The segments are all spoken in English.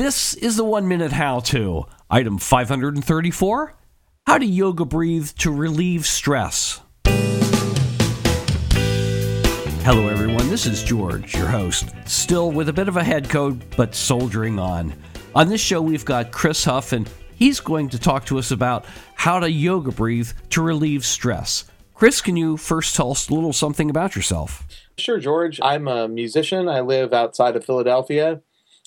This is the one minute how to. Item 534 How to yoga breathe to relieve stress. Hello, everyone. This is George, your host, still with a bit of a head cold, but soldiering on. On this show, we've got Chris Huff, and he's going to talk to us about how to yoga breathe to relieve stress. Chris, can you first tell us a little something about yourself? Sure, George. I'm a musician. I live outside of Philadelphia.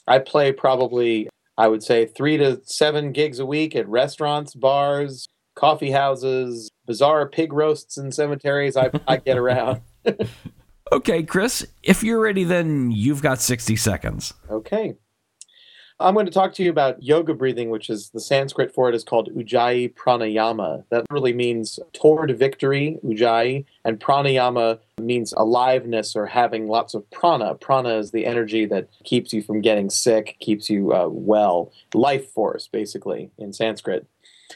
I play probably, I would say, three to seven gigs a week at restaurants, bars, coffee houses, bizarre pig roasts and cemeteries. I, I get around. Okay, Chris, if you're ready, then you've got 60 seconds. Okay. I'm going to talk to you about yoga breathing, which is the Sanskrit for it is called Ujjayi Pranayama. That really means toward victory, Ujjayi, and pranayama means aliveness or having lots of prana. Prana is the energy that keeps you from getting sick, keeps you uh, well, life force, basically, in Sanskrit.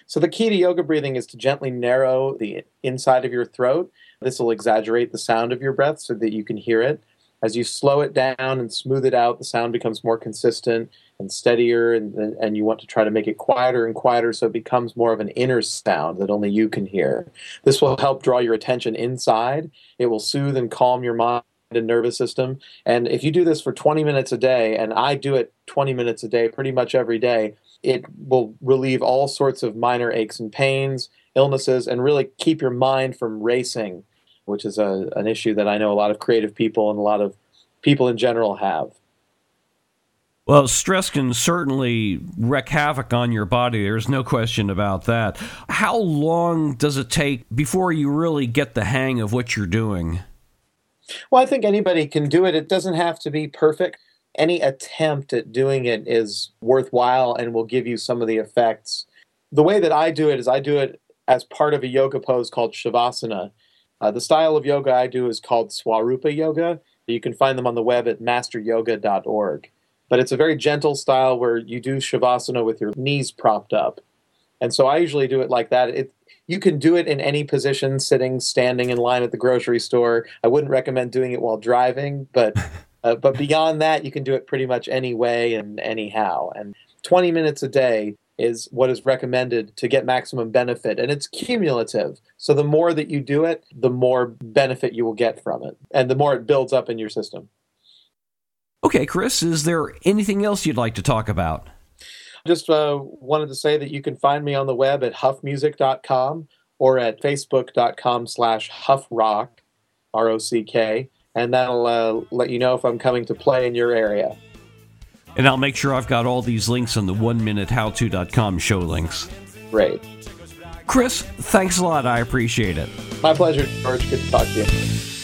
So the key to yoga breathing is to gently narrow the inside of your throat this will exaggerate the sound of your breath so that you can hear it. As you slow it down and smooth it out, the sound becomes more consistent and steadier, and, and you want to try to make it quieter and quieter so it becomes more of an inner sound that only you can hear. This will help draw your attention inside. It will soothe and calm your mind and nervous system. And if you do this for 20 minutes a day, and I do it 20 minutes a day pretty much every day, it will relieve all sorts of minor aches and pains, illnesses, and really keep your mind from racing which is a, an issue that I know a lot of creative people and a lot of people in general have. Well, stress can certainly wreak havoc on your body. There's no question about that. How long does it take before you really get the hang of what you're doing? Well, I think anybody can do it. It doesn't have to be perfect. Any attempt at doing it is worthwhile and will give you some of the effects. The way that I do it is I do it as part of a yoga pose called Shavasana. Uh, the style of yoga I do is called Svaroopa Yoga. You can find them on the web at masteryoga.org. But it's a very gentle style where you do Shavasana with your knees propped up. And so I usually do it like that. It, you can do it in any position, sitting, standing in line at the grocery store. I wouldn't recommend doing it while driving, but uh, but beyond that, you can do it pretty much any way and anyhow. And 20 minutes a day is what is recommended to get maximum benefit. And it's cumulative. So the more that you do it, the more benefit you will get from it, and the more it builds up in your system. Okay, Chris, is there anything else you'd like to talk about? Just uh, wanted to say that you can find me on the web at huffmusic.com or at facebook.com slash huffrock, R-O-C-K, and that'll uh, let you know if I'm coming to play in your area. And I'll make sure I've got all these links on the one minute how howto.com show links. Great. Chris, thanks a lot. I appreciate it. My pleasure, George. Good to talk to you.